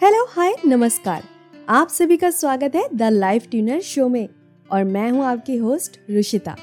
Hello hi नमस्कार। आप सभी का स्वागत है द लाइफ ट्यूनर शो में, और मैं हूँ आपकी होस्ट रुशिता।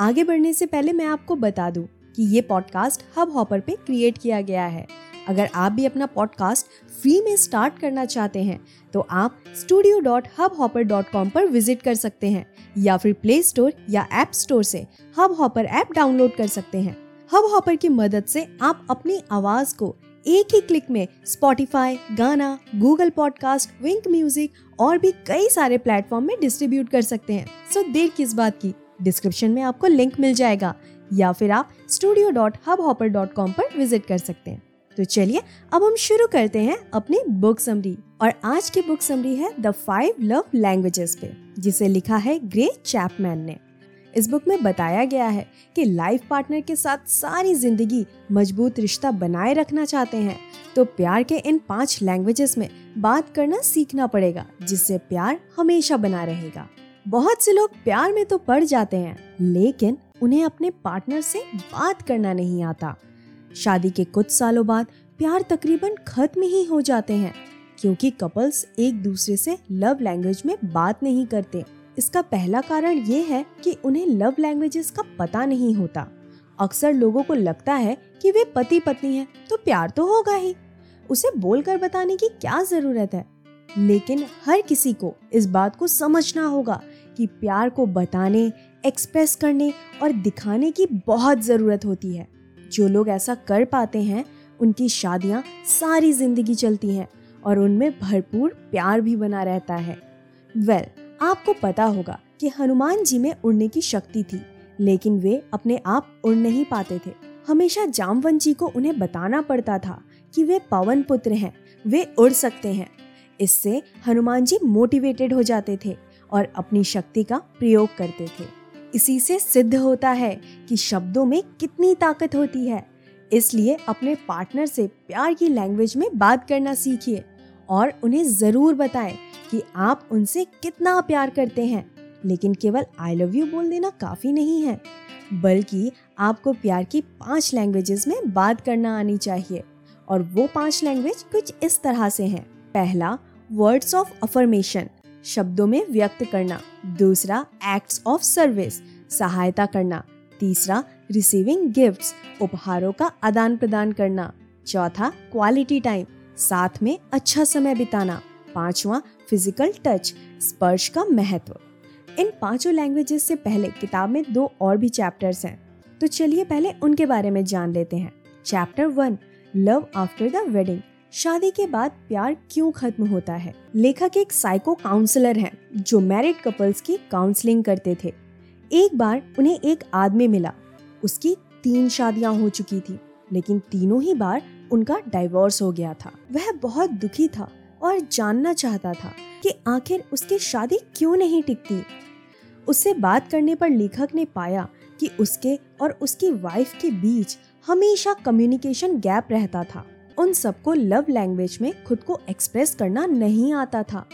आगे बढ़ने से पहले मैं आपको बता दूँ कि ये पॉडकास्ट हब हॉपर पे क्रिएट किया गया है। अगर आप भी अपना पॉडकास्ट फ्री में स्टार्ट करना चाहते हैं तो आप studio dot Hubhopper dot com पर विज़िट कर सकते हैं, या फिर प्ले स्टोर या ऐप स्टोर से हब हॉपर ऐप डाउनलोड कर सकते हैं। हब हॉपर की मदद से आप अपनी आवाज़ को एक ही क्लिक में Spotify Gaana Google podcast Wynk music और भी कई सारे प्लेटफॉर्म में डिस्ट्रीब्यूट कर सकते हैं। सो so, देर किस बात की? डिस्क्रिप्शन में आपको लिंक मिल जाएगा। या फिर आप studio dot Hubhopper dot com पर विज़िट कर सकते हैं। तो चलिए अब हम शुरू करते हैं अपनी बुक समरी और आज की बुक समरी है द फाइव लव लैंग्वेजेस पे जिसे लिखा है ग्रे चैपमैन ने। इस बुक में बताया गया है कि लाइफ पार्टनर के साथ सारी ज़िंदगी मज़बूत रिश्ता बनाए रखना चाहते हैं। तो प्यार के इन पाँच लैंग्वेजेस में बात करना सीखना पड़ेगा, जिससे प्यार हमेशा बना रहेगा। बहुत से लोग प्यार में तो पड़ जाते हैं, लेकिन उन्हें अपने पार्टनर से बात करना नहीं आता। शादी के कुछ सालों बाद प्यार तकरीबन खत्म ही हो जाते हैं, क्योंकि कपल्स एक दूसरे से लव लैंग्वेज में बात नहीं करते। इसका पहला कारण ये है कि उन्हें लव लैंग्वेजेस का पता नहीं होता। अक्सर लोगों को लगता है कि वे पति पत्नी हैं तो प्यार तो होगा ही। उसे बोलकर बताने की क्या ज़रूरत है? लेकिन हर किसी को इस बात को समझना होगा कि प्यार को बताने एक्सप्रेस करने और दिखाने की बहुत ज़रूरत होती है। जो लोग ऐसा कर पाते हैं उनकी शादियाँ सारी ज़िंदगी चलती हैं और उनमें भरपूर प्यार भी बना रहता है। वेल well, आपको पता होगा कि हनुमान जी में उड़ने की शक्ति थी, लेकिन वे अपने आप उड़ नहीं पाते थे। हमेशा जामवन जी को उन्हें बताना पड़ता था कि वे पवन पुत्र हैं, वे उड़ सकते हैं। इससे हनुमान जी मोटिवेटेड हो जाते थे और अपनी शक्ति का प्रयोग करते थे। इसी से सिद्ध होता है कि शब्दों में कितनी ताकत होती है। इसलिए अपने पार्टनर से प्यार की लैंग्वेज में बात करना सीखिए और उन्हें ज़रूर बताएँ कि आप उनसे कितना प्यार करते हैं। लेकिन केवल आई लव यू बोल देना काफ़ी नहीं है। बल्कि आपको प्यार की पाँच लैंग्वेजेस में बात करना आनी चाहिए। और वो पाँच लैंग्वेज कुछ इस तरह से हैं। पहला वर्ड्स ऑफ़ अफर्मेशन शब्दों में व्यक्त करना। दूसरा एक्ट्स ऑफ़ सर्विस सहायता करना। तीसरा रिसीविंग गिफ्ट्स उपहारों का आदान प्रदान करना। चौथा क्वालिटी टाइम साथ में अच्छा समय बिताना। पांचवा फ़िज़िकल टच स्पर्श का महत्व। इन पाँचों लैंग्वेजेस से पहले किताब में दो और भी चैप्टर्स हैं। तो चलिए पहले उनके बारे में जान लेते हैं। Chapter one love after the wedding शादी के बाद प्यार क्यों खत्म होता है? लेखक एक साइको काउंसलर हैं, जो मैरिड कपल्स की काउंसलिंग करते थे। एक बार उन्हें एक आदमी मिला। उसकी तीन शादियाँ हो चुकी थी, लेकिन तीनों ही बार उनका डाइवोर्स हो गया था। वह बहुत दुखी था। और जानना चाहता था कि आखिर उसकी शादी क्यों नहीं टिकती। उससे बात करने पर लेखक ने पाया कि उसके और उसकी वाइफ के बीच हमेशा कम्युनिकेशन गैप रहता था। उन सबको लव लैंग्वेज में खुद को एक्सप्रेस करना नहीं आता था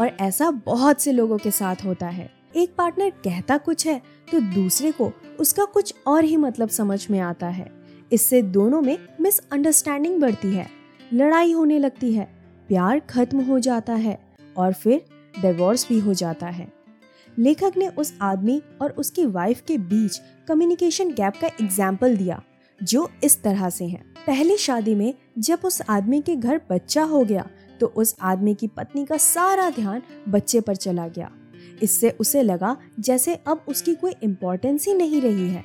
और ऐसा बहुत से लोगों के साथ होता है। एक पार्टनर कहता कुछ है तो दूसरे को उसका कुछ और ही मतलब समझ में आता है। इससे दोनों में मिसअंडरस्टैंडिंग बढ़ती है, लड़ाई होने लगती है प्यार खत्म हो जाता है और फिर डिवोर्स भी हो जाता है। लेखक ने उस आदमी और उसकी वाइफ के बीच कम्युनिकेशन गैप का एग्ज़ाम्पल दिया, जो इस तरह से है। पहली शादी में जब उस आदमी के घर बच्चा हो गया तो उस आदमी की पत्नी का सारा ध्यान बच्चे पर चला गया। इससे उसे लगा जैसे अब उसकी कोई इम्पोर्टेंस ही नहीं रही है।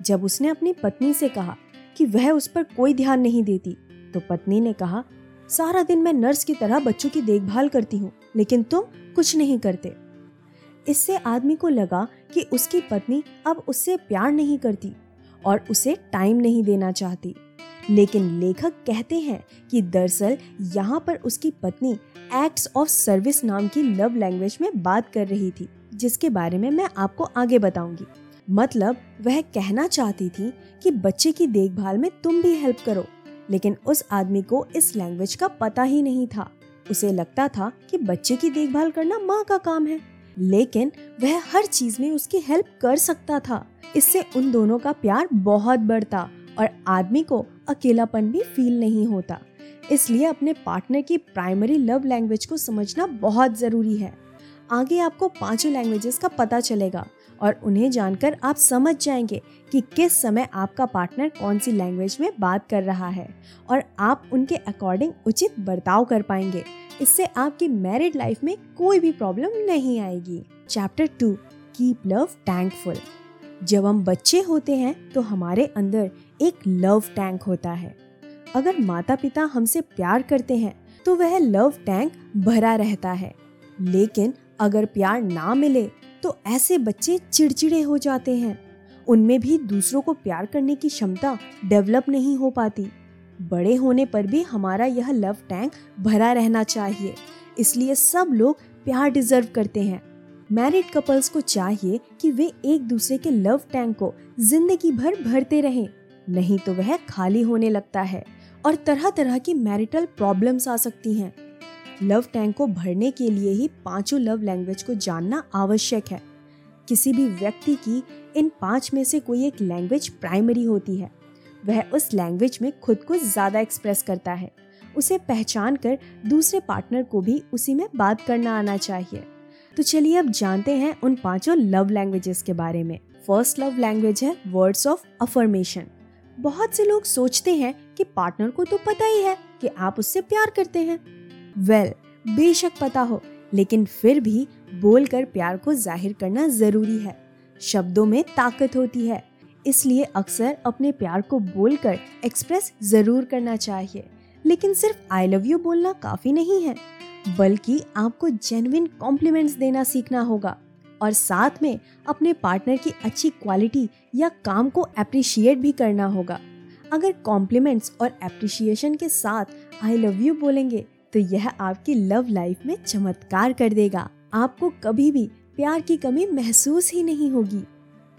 जब उसने अपनी पत्नी से कहा कि वह उस पर कोई ध्यान नहीं देती तो पत्नी ने कहा सारा दिन मैं नर्स की तरह बच्चों की देखभाल करती हूँ, लेकिन तुम कुछ नहीं करते। इससे आदमी को लगा कि उसकी पत्नी अब उससे प्यार नहीं करती और उसे टाइम नहीं देना चाहती। लेकिन लेखक कहते हैं कि दरअसल यहाँ पर उसकी पत्नी एक्ट्स ऑफ़ सर्विस नाम की लव लैंग्वेज में बात कर रही थी, जिसके बारे में मैं आपको आगे बताऊँगी। मतलब वह कहना चाहती थी कि बच्चे की देखभाल में तुम भी हेल्प करो। लेकिन उस आदमी को इस लैंग्वेज का पता ही नहीं था। उसे लगता था कि बच्चे की देखभाल करना माँ का काम है। लेकिन वह हर चीज़ में उसकी हेल्प कर सकता था। इससे उन दोनों का प्यार बहुत बढ़ता और आदमी को अकेलापन भी फील नहीं होता। इसलिए अपने पार्टनर की प्राइमरी लव लैंग्वेज को समझना बहुत ज़रूरी है। आगे आपको पाँचों लैंग्वेजेस का पता चलेगा। और उन्हें जानकर आप समझ जाएँगे कि किस समय आपका पार्टनर कौन सी लैंग्वेज में बात कर रहा है और आप उनके अकॉर्डिंग उचित बर्ताव कर पाएँगे। इससे आपकी मैरिड लाइफ में कोई भी प्रॉब्लम नहीं आएगी। Chapter two keep love tank full जब हम बच्चे होते हैं तो हमारे अंदर एक लव टैंक होता है। अगर माता पिता हमसे प्यार करते हैं तो वह लव टैंक भरा रहता है। लेकिन अगर प्यार ना मिले तो ऐसे बच्चे चिड़चिड़े हो जाते हैं। उनमें भी दूसरों को प्यार करने की क्षमता डेवलप नहीं हो पाती। बड़े होने पर भी हमारा यह लव टैंक भरा रहना चाहिए। इसलिए सब लोग प्यार डिजर्व करते हैं। मैरिड कपल्स को चाहिए कि वे एक दूसरे के लव टैंक को ज़िंदगी भर भरते रहें। नहीं तो वह खाली होने लगता है और तरह तरह की मैरिटल प्रॉब्लम्स आ सकती हैं। लव टैंक को भरने के लिए ही पाँचों लव लैंग्वेज को जानना आवश्यक है। किसी भी व्यक्ति की इन पाँच में से कोई एक लैंग्वेज प्राइमरी होती है। वह उस लैंग्वेज में खुद को ज़्यादा एक्सप्रेस करता है। उसे पहचान कर दूसरे पार्टनर को भी उसी में बात करना आना चाहिए। तो चलिए अब जानते हैं उन पाँचों लव लैंग्वेजेस के बारे में। फ़र्स्ट लव लैंग्वेज है वर्ड्स ऑफ़ अफर्मेशन। बहुत से लोग सोचते हैं कि पार्टनर को तो पता ही है कि आप उससे प्यार करते हैं। वेल well, बेशक पता हो लेकिन फिर भी बोलकर प्यार को ज़ाहिर करना ज़रूरी है। शब्दों में ताकत होती है इसलिए अक्सर अपने प्यार को बोलकर एक्सप्रेस ज़रूर करना चाहिए। लेकिन सिर्फ़ आई लव यू बोलना काफ़ी नहीं है बल्कि आपको जेन्युइन कॉम्प्लीमेंट्स देना सीखना होगा। और साथ में अपने पार्टनर की अच्छी क्वालिटी या काम को अप्रिशिएट भी करना होगा। अगर कॉम्प्लीमेंट्स और अप्रिशिएशन के साथ आई लव यू बोलेंगे तो यह आपकी लव लाइफ में चमत्कार कर देगा। आपको कभी भी प्यार की कमी महसूस ही नहीं होगी।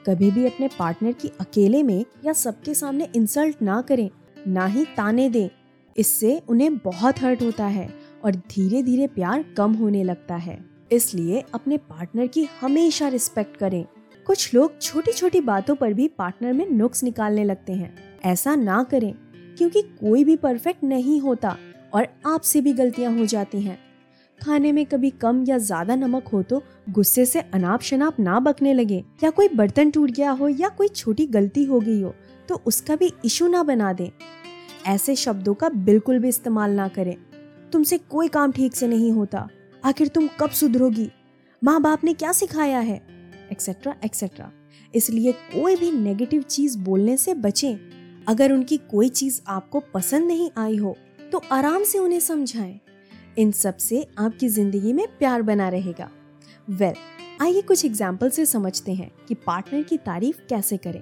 कभी भी अपने पार्टनर की अकेले में या सबके सामने इंसल्ट ना करें, ना ही ताने दें। इससे उन्हें बहुत हर्ट होता है और धीरे धीरे प्यार कम होने लगता है। इसलिए अपने पार्टनर की हमेशा रिस्पेक्ट करें। कुछ लोग छोटी छोटी बातों पर भी पार्टनर में नुक्स निकालने लगते हैं। ऐसा ना करें, क्योंकि कोई भी परफेक्ट नहीं होता। और आपसे भी गलतियाँ हो जाती हैं। खाने में कभी कम या ज़्यादा नमक हो तो गुस्से से अनाप शनाप ना बकने लगे। या कोई बर्तन टूट गया हो या कोई छोटी गलती हो गई हो तो उसका भी इशू ना बना दें। ऐसे शब्दों का बिल्कुल भी इस्तेमाल ना करें। तुमसे कोई काम ठीक से नहीं होता। आखिर तुम कब सुधरोगी? माँ बाप ने क्या सिखाया है? एक्सेट्रा एक्सेट्रा इसलिए कोई भी नेगेटिव चीज़ बोलने से बचें। अगर उनकी कोई चीज़ आपको पसंद नहीं आई हो तो आराम से उन्हें समझाएँ। इन सबसे आपकी ज़िंदगी में प्यार बना रहेगा। वेल well, आइए कुछ एग्ज़ाम्पल से समझते हैं कि पार्टनर की तारीफ़ कैसे करें।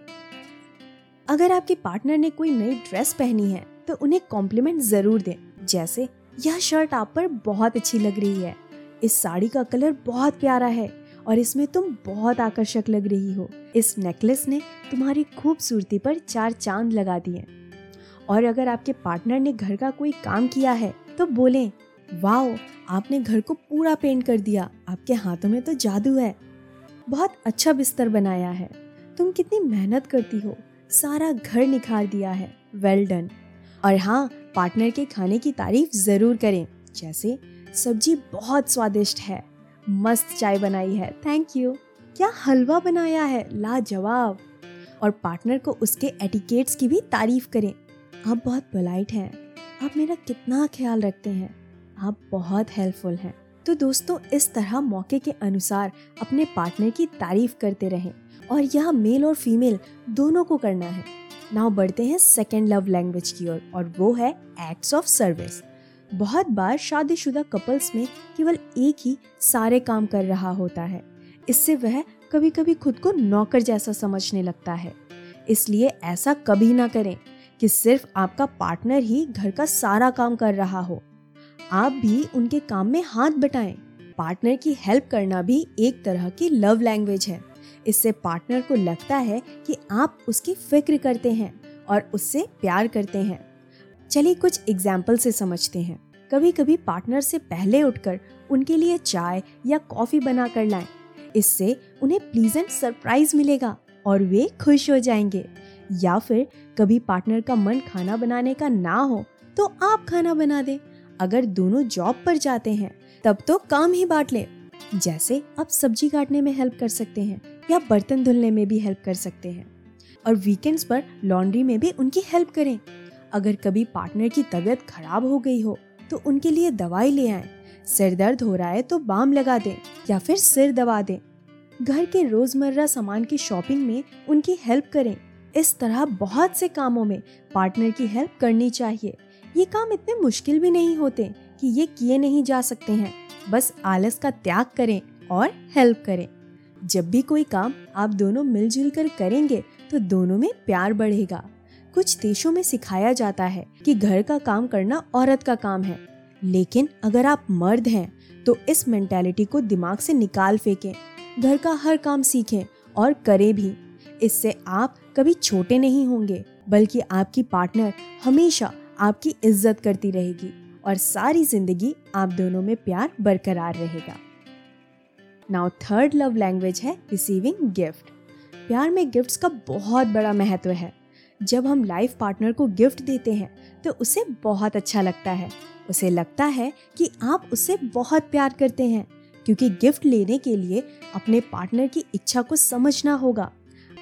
अगर आपके पार्टनर ने कोई नई ड्रेस पहनी है तो उन्हें कॉम्प्लीमेंट ज़रूर दें। जैसे यह शर्ट आप पर बहुत अच्छी लग रही है। इस साड़ी का कलर बहुत प्यारा है और इसमें तुम बहुत आकर्षक लग रही हो। इस नेकलेस ने तुम्हारी खूबसूरती पर चार चाँद लगा दिए। और अगर आपके पार्टनर ने घर का कोई काम किया है तो बोले, वाओ, आपने घर को पूरा पेंट कर दिया। आपके हाथों में तो जादू है। बहुत अच्छा बिस्तर बनाया है। तुम कितनी मेहनत करती हो। सारा घर निखार दिया है। वेल well डन और हाँ पार्टनर के खाने की तारीफ़ ज़रूर करें। जैसे, सब्ज़ी बहुत स्वादिष्ट है। मस्त चाय बनाई है। थैंक यू क्या हलवा बनाया है? लाजवाब। और पार्टनर को उसके एटिकेट्स की भी तारीफ़ करें। आप बहुत पोलाइट हैं। आप मेरा कितना ख्याल रखते हैं। आप बहुत हेल्पफुल हैं। तो दोस्तों इस तरह मौके के अनुसार अपने पार्टनर की तारीफ़ करते रहें और यह मेल और फीमेल दोनों को करना है। नाउ बढ़ते हैं सेकेंड लव लैंग्वेज की ओर और, वो है एक्ट्स ऑफ़ सर्विस बहुत बार शादीशुदा कपल्स में केवल एक ही सारे काम कर रहा होता है। इससे वह कभी कभी खुद को नौकर जैसा समझने लगता है। इसलिए ऐसा कभी ना करें। कि सिर्फ़ आपका पार्टनर ही घर का सारा काम कर रहा हो। आप भी उनके काम में हाथ बटाएँ। पार्टनर की हेल्प करना भी एक तरह की लव लैंग्वेज है। इससे पार्टनर को लगता है कि आप उसकी फ़िक्र करते हैं और उससे प्यार करते हैं। चलिए कुछ एग्ज़ाम्पल से समझते हैं। कभी कभी पार्टनर से पहले उठकर उनके लिए चाय या कॉफ़ी बना कर लाएँ। इससे उन्हें प्लीजेंट सरप्राइज़ मिलेगा और वे खुश हो जाएँगे। या फिर कभी पार्टनर का मन खाना बनाने का ना हो तो आप खाना बना दें। अगर दोनों जॉब पर जाते हैं, तब तो काम ही बांट लें। जैसे आप सब्ज़ी काटने में हेल्प कर सकते हैं, या बर्तन धुलने में भी हेल्प कर सकते हैं। और वीकेंड्स पर लॉन्ड्री में भी उनकी हेल्प करें। अगर कभी पार्टनर की तबीयत खराब हो गई हो तो उनके लिए दवाई ले आए। सिर दर्द हो रहा है तो बाम लगा दें, या फिर सिर दबा दें। घर के रोज़मर्रा सामान की शॉपिंग में उनकी हेल्प करें। इस तरह बहुत से कामों में पार्टनर की हेल्प करनी चाहिए। ये काम इतने मुश्किल भी नहीं होते कि ये किए नहीं जा सकते हैं। बस आलस का त्याग करें और हेल्प करें। जब भी कोई काम आप दोनों मिलजुल कर करेंगे तो दोनों में प्यार बढ़ेगा। कुछ देशों में सिखाया जाता है कि घर का काम करना औरत का काम है। लेकिन अगर आप मर्द हैं तो इस मेंटेलिटी को दिमाग से निकाल फेंकें। घर का हर काम सीखें और करें भी। इससे आप कभी छोटे नहीं होंगे, बल्कि आपकी पार्टनर हमेशा आपकी इज़्ज़त करती रहेगी और सारी ज़िंदगी आप दोनों में प्यार बरकरार रहेगा। नाउ थर्ड लव लैंग्वेज है रिसीविंग गिफ्ट प्यार में गिफ्ट्स का बहुत बड़ा महत्व है। जब हम लाइफ पार्टनर को गिफ्ट देते हैं तो उसे बहुत अच्छा लगता है। उसे लगता है कि आप उससे बहुत प्यार करते हैं, क्योंकि गिफ्ट लेने के लिए अपने पार्टनर की इच्छा को समझना होगा।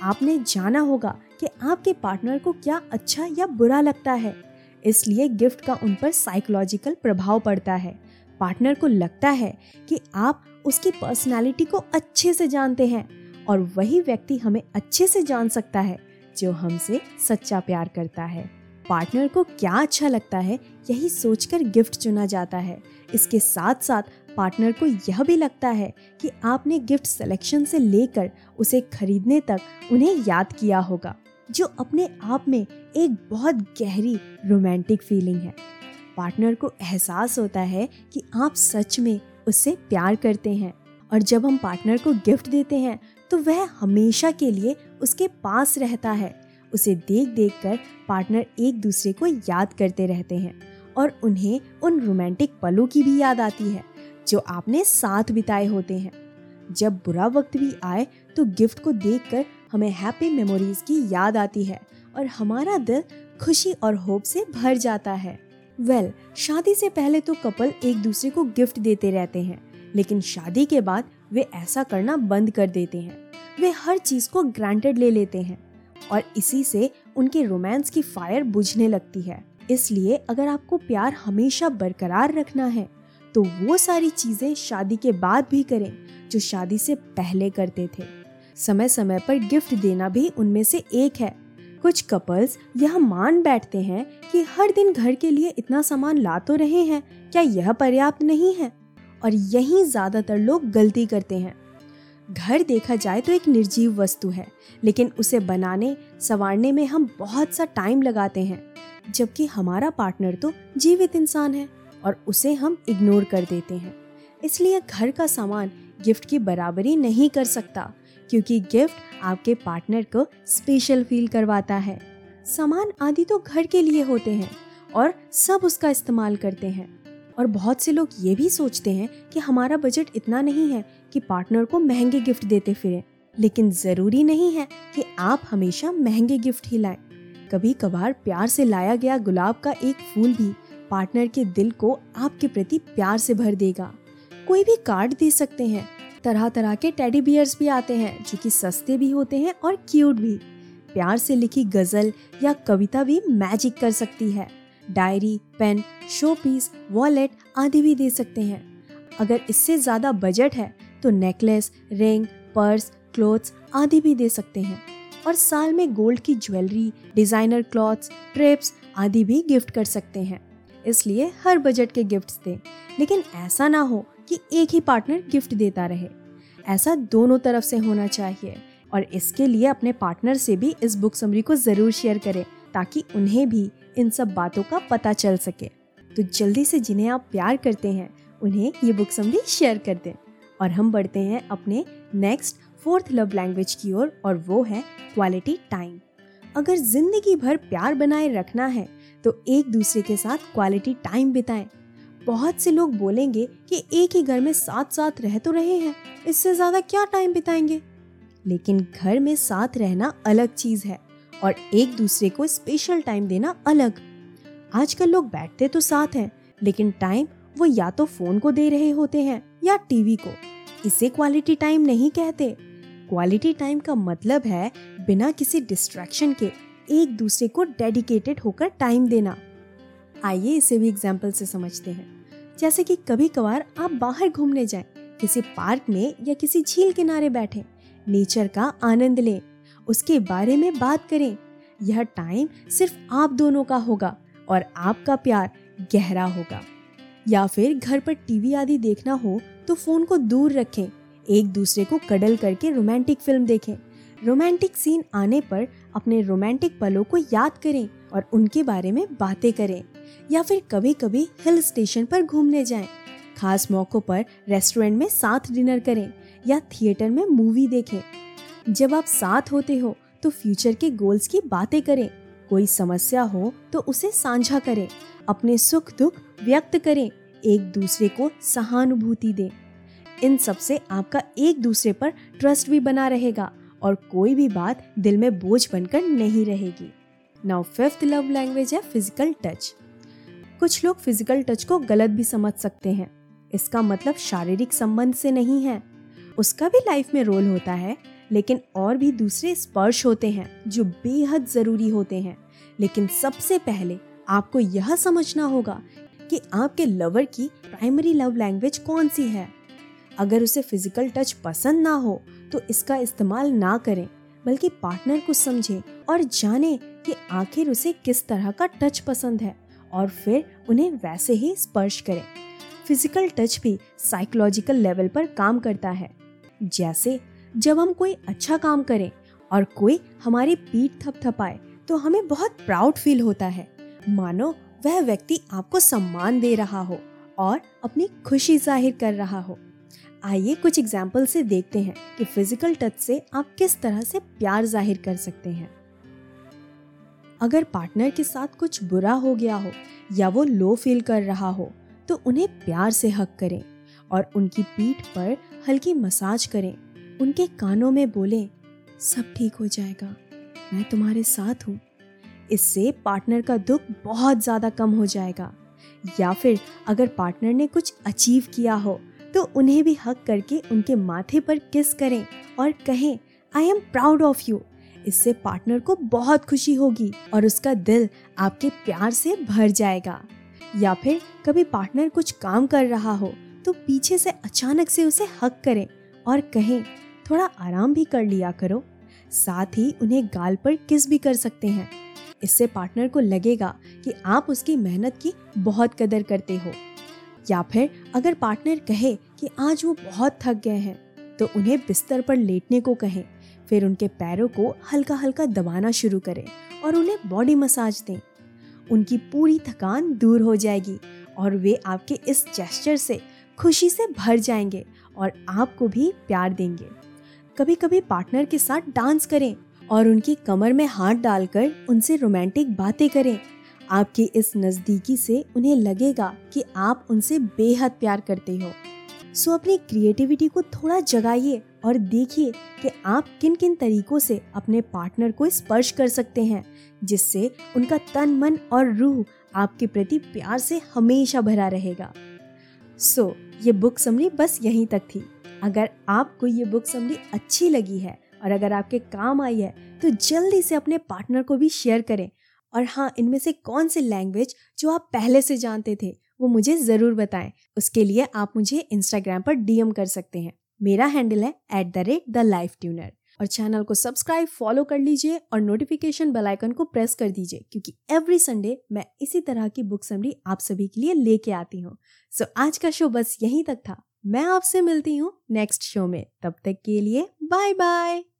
आपने जाना होगा कि आपके पार्टनर को क्या अच्छा या बुरा लगता है। इसलिए गिफ्ट का उन पर साइकोलॉजिकल प्रभाव पड़ता है। पार्टनर को लगता है कि आप उसकी पर्सनालिटी को अच्छे से जानते हैं और वही व्यक्ति हमें अच्छे से जान सकता है, जो हमसे सच्चा प्यार करता है। पार्टनर को क्या अच्छा लगता है, यही सोचकर गिफ्ट चुना जाता है। इसके साथ साथ पार्टनर को यह भी लगता है कि आपने गिफ्ट सिलेक्शन से लेकर उसे खरीदने तक उन्हें याद किया होगा, जो अपने आप में एक बहुत गहरी रोमांटिक फीलिंग है। पार्टनर को एहसास होता है कि आप सच में उससे प्यार करते हैं, और जब हम पार्टनर को गिफ्ट देते हैं तो वह हमेशा के लिए उसके पास रहता है। उसे देख देख कर पार्टनर एक दूसरे को याद करते रहते हैं, और उन्हें उन रोमांटिक पलों की भी याद आती है। जो आपने साथ बिताए होते हैं। जब बुरा वक्त भी आए तो गिफ्ट को देखकर हमें हैप्पी मेमोरीज की याद आती है और हमारा दिल खुशी और होप से भर जाता है। वेल well, शादी से पहले तो कपल एक दूसरे को गिफ्ट देते रहते हैं लेकिन शादी के बाद वे ऐसा करना बंद कर देते हैं। वे हर चीज़ को ग्रांटेड ले लेते हैं और इसी से उनके रोमांस की फायर बुझने लगती है। इसलिए अगर आपको प्यार हमेशा बरकरार रखना है तो वो सारी चीज़ें शादी के बाद भी करें, जो शादी से पहले करते थे। समय समय पर गिफ्ट देना भी उनमें से एक है। कुछ कपल्स यह मान बैठते हैं कि हर दिन घर के लिए इतना सामान ला तो रहे हैं, क्या यह पर्याप्त नहीं है? और यही ज़्यादातर लोग गलती करते हैं। घर देखा जाए तो एक निर्जीव वस्तु है, लेकिन उसे बनाने, संवारने में हम बहुत सा टाइम लगाते हैं, जबकि हमारा पार्टनर तो जीवित इंसान है। और उसे हम इग्नोर कर देते हैं। इसलिए घर का सामान गिफ्ट की बराबरी नहीं कर सकता, क्योंकि गिफ्ट आपके पार्टनर को स्पेशल फील करवाता है। सामान आदि तो घर के लिए होते हैं और सब उसका इस्तेमाल करते हैं। और बहुत से लोग ये भी सोचते हैं कि हमारा बजट इतना नहीं है कि पार्टनर को महँगे गिफ्ट देते फिरें, लेकिन ज़रूरी नहीं है कि आप हमेशा महँगे गिफ्ट ही लाएँ। कभी कभार प्यार से लाया गया गुलाब का एक फूल भी पार्टनर के दिल को आपके प्रति प्यार से भर देगा। कोई भी कार्ड दे सकते हैं। तरह तरह के टेडी बियर्स भी आते हैं, जो कि सस्ते भी होते हैं और क्यूट भी। प्यार से लिखी गज़ल या कविता भी मैजिक कर सकती है। Diary, pen showpiece wallet आदि भी दे सकते हैं। अगर इससे ज़्यादा बजट है तो नेकलेस रिंग पर्स क्लोथ्स आदि भी दे सकते हैं। और साल में गोल्ड की ज्वेलरी डिज़ाइनर क्लॉथ्स ट्रिप्स आदि भी गिफ्ट कर सकते हैं। इसलिए हर बजट के गिफ्ट्स दें। लेकिन ऐसा ना हो कि एक ही पार्टनर गिफ्ट देता रहे। ऐसा दोनों तरफ़ से होना चाहिए और इसके लिए अपने पार्टनर से भी इस बुक समरी को ज़रूर शेयर करें ताकि उन्हें भी इन सब बातों का पता चल सके। तो जल्दी से जिन्हें आप प्यार करते हैं उन्हें ये बुक समरी शेयर कर दें। और हम बढ़ते हैं अपने नेक्स्ट फोर्थ लव लैंग्वेज की ओर और, और वो है क्वालिटी टाइम अगर ज़िंदगी भर प्यार बनाए रखना है तो एक दूसरे के साथ क्वालिटी टाइम बिताएँ। बहुत से लोग बोलेंगे कि एक ही घर में साथ साथ रह तो रहे हैं, इससे ज़्यादा क्या टाइम बिताएँगे? लेकिन घर में साथ रहना अलग चीज़ है और एक दूसरे को स्पेशल टाइम देना अलग। आजकल लोग बैठते तो साथ हैं, लेकिन टाइम वो या तो फ़ोन को दे रहे होते हैं या टीवी को। इसे क्वालिटी टाइम नहीं कहते। क्वालिटी टाइम का मतलब है बिना किसी डिस्ट्रैक्शन के। एक दूसरे को डेडिकेटेड होकर टाइम देना। आइए इसे भी एग्ज़ाम्पल से समझते हैं। जैसे कि कभी कभार आप बाहर घूमने जाएँ, किसी पार्क में या किसी झील किनारे बैठे नेचर का आनंद लें उसके बारे में बात करें। यह टाइम सिर्फ़ आप दोनों का होगा और आपका प्यार गहरा होगा। या फिर घर पर टीवी आदि देखना हो तो फ़ोन को दूर रखें। एक दूसरे को कडल करके रोमांटिक फ़िल्म देखें। रोमांटिक सीन आने पर अपने रोमांटिक पलों को याद करें और उनके बारे में बातें करें। या फिर कभी कभी हिल स्टेशन पर घूमने जाएँ। खास मौक़ों पर रेस्टोरेंट में साथ डिनर करें या थिएटर में मूवी देखें। जब आप साथ होते हो तो फ्यूचर के गोल्स की बातें करें। कोई समस्या हो तो उसे साझा करें। अपने सुख दुख व्यक्त करें। एक दूसरे को सहानुभूति दें। इन सबसे आपका एक दूसरे पर ट्रस्ट भी बना रहेगा। और कोई भी बात दिल में बोझ बनकर नहीं रहेगी। नाउ फिफ्थ लव लैंग्वेज है फ़िज़िकल टच कुछ लोग फ़िज़िकल टच को गलत भी समझ सकते हैं। इसका मतलब शारीरिक संबंध से नहीं है। उसका भी लाइफ में रोल होता है, लेकिन और भी दूसरे स्पर्श होते हैं, जो बेहद ज़रूरी होते हैं। लेकिन सबसे पहले आपको यह समझना होगा कि आपके लवर की प्राइमरी लव लैंग्वेज कौन सी है। अगर उसे फ़िज़िकल टच पसंद ना हो तो इसका इस्तेमाल ना करें, बल्कि पार्टनर को समझें और जाने कि आखिर उसे किस तरह का टच पसंद है और फिर उन्हें वैसे ही स्पर्श करें। फ़िज़िकल टच भी साइकोलॉजिकल लेवल पर काम करता है। जैसे, जब हम कोई अच्छा काम करें और कोई हमारी पीठ थपथपाए तो हमें बहुत प्राउड फील होता है। मानो वह व्यक्ति आपको सम्मान दे रहा हो और अपनी खुशी ज़ाहिर कर रहा हो। आइए कुछ एग्ज़ाम्पल से देखते हैं कि फ़िज़िकल टच से आप किस तरह से प्यार ज़ाहिर कर सकते हैं। अगर पार्टनर के साथ कुछ बुरा हो गया हो या वो लो फील कर रहा हो तो उन्हें प्यार से हक करें और उनकी पीठ पर हल्की मसाज करें। उनके कानों में बोलें, सब ठीक हो जाएगा, मैं तुम्हारे साथ हूँ। इससे पार्टनर का दुख बहुत ज़्यादा कम हो जाएगा। या फिर, अगर पार्टनर ने कुछ अचीव किया हो तो उन्हें भी हक करके उनके माथे पर किस करें और कहें I am proud of you इससे पार्टनर को बहुत खुशी होगी और उसका दिल आपके प्यार से भर जाएगा। या फिर कभी पार्टनर कुछ काम कर रहा हो तो पीछे से अचानक से उसे हक करें और कहें, थोड़ा आराम भी कर लिया करो। साथ ही उन्हें गाल पर किस भी कर सकते हैं। इससे पार्टनर को लगेगा कि आप उसकी मेहनत की बहुत कदर करते हो। या फिर अगर पार्टनर कहे कि आज वो बहुत थक गए हैं तो उन्हें बिस्तर पर लेटने को कहें। फिर उनके पैरों को हल्का हल्का दबाना शुरू करें और उन्हें बॉडी मसाज दें। उनकी पूरी थकान दूर हो जाएगी और वे आपके इस जेस्चर से खुशी से भर जाएँगे और आपको भी प्यार देंगे। कभी कभी पार्टनर के साथ डांस करें और उनकी कमर में हाथ डालकर उनसे रोमांटिक बातें करें। आपकी इस नज़दीकी से उन्हें लगेगा कि आप उनसे बेहद प्यार करते हो। सो अपनी क्रिएटिविटी को थोड़ा जगाइए और देखिए कि आप किन किन तरीकों से अपने पार्टनर को स्पर्श कर सकते हैं जिससे उनका तन मन और रूह आपके प्रति प्यार से हमेशा भरा रहेगा। सो so, ये बुक समरी बस यहीं तक थी। अगर आपको ये बुक समरी अच्छी लगी है और अगर आपके काम आई है तो जल्दी से अपने पार्टनर को भी शेयर करें और हाँ इनमें से कौन सी लैंग्वेज जो आप पहले से जानते थे वो मुझे ज़रूर बताएँ। उसके लिए आप मुझे इंस्टाग्राम पर डीएम कर सकते हैं। मेरा हैंडल है at the rate the life tuner और चैनल को सब्सक्राइब फॉलो कर लीजिए और नोटिफिकेशन बेल आइकन को प्रेस कर दीजिए क्योंकि एवरी संडे मैं इसी तरह की बुक समरी आप सभी के लिए लेके आती हूँ। सो so, आज का शो बस यहीं तक था। मैं आपसे मिलती हूँ नेक्स्ट शो में। तब तक के लिए बाय बाय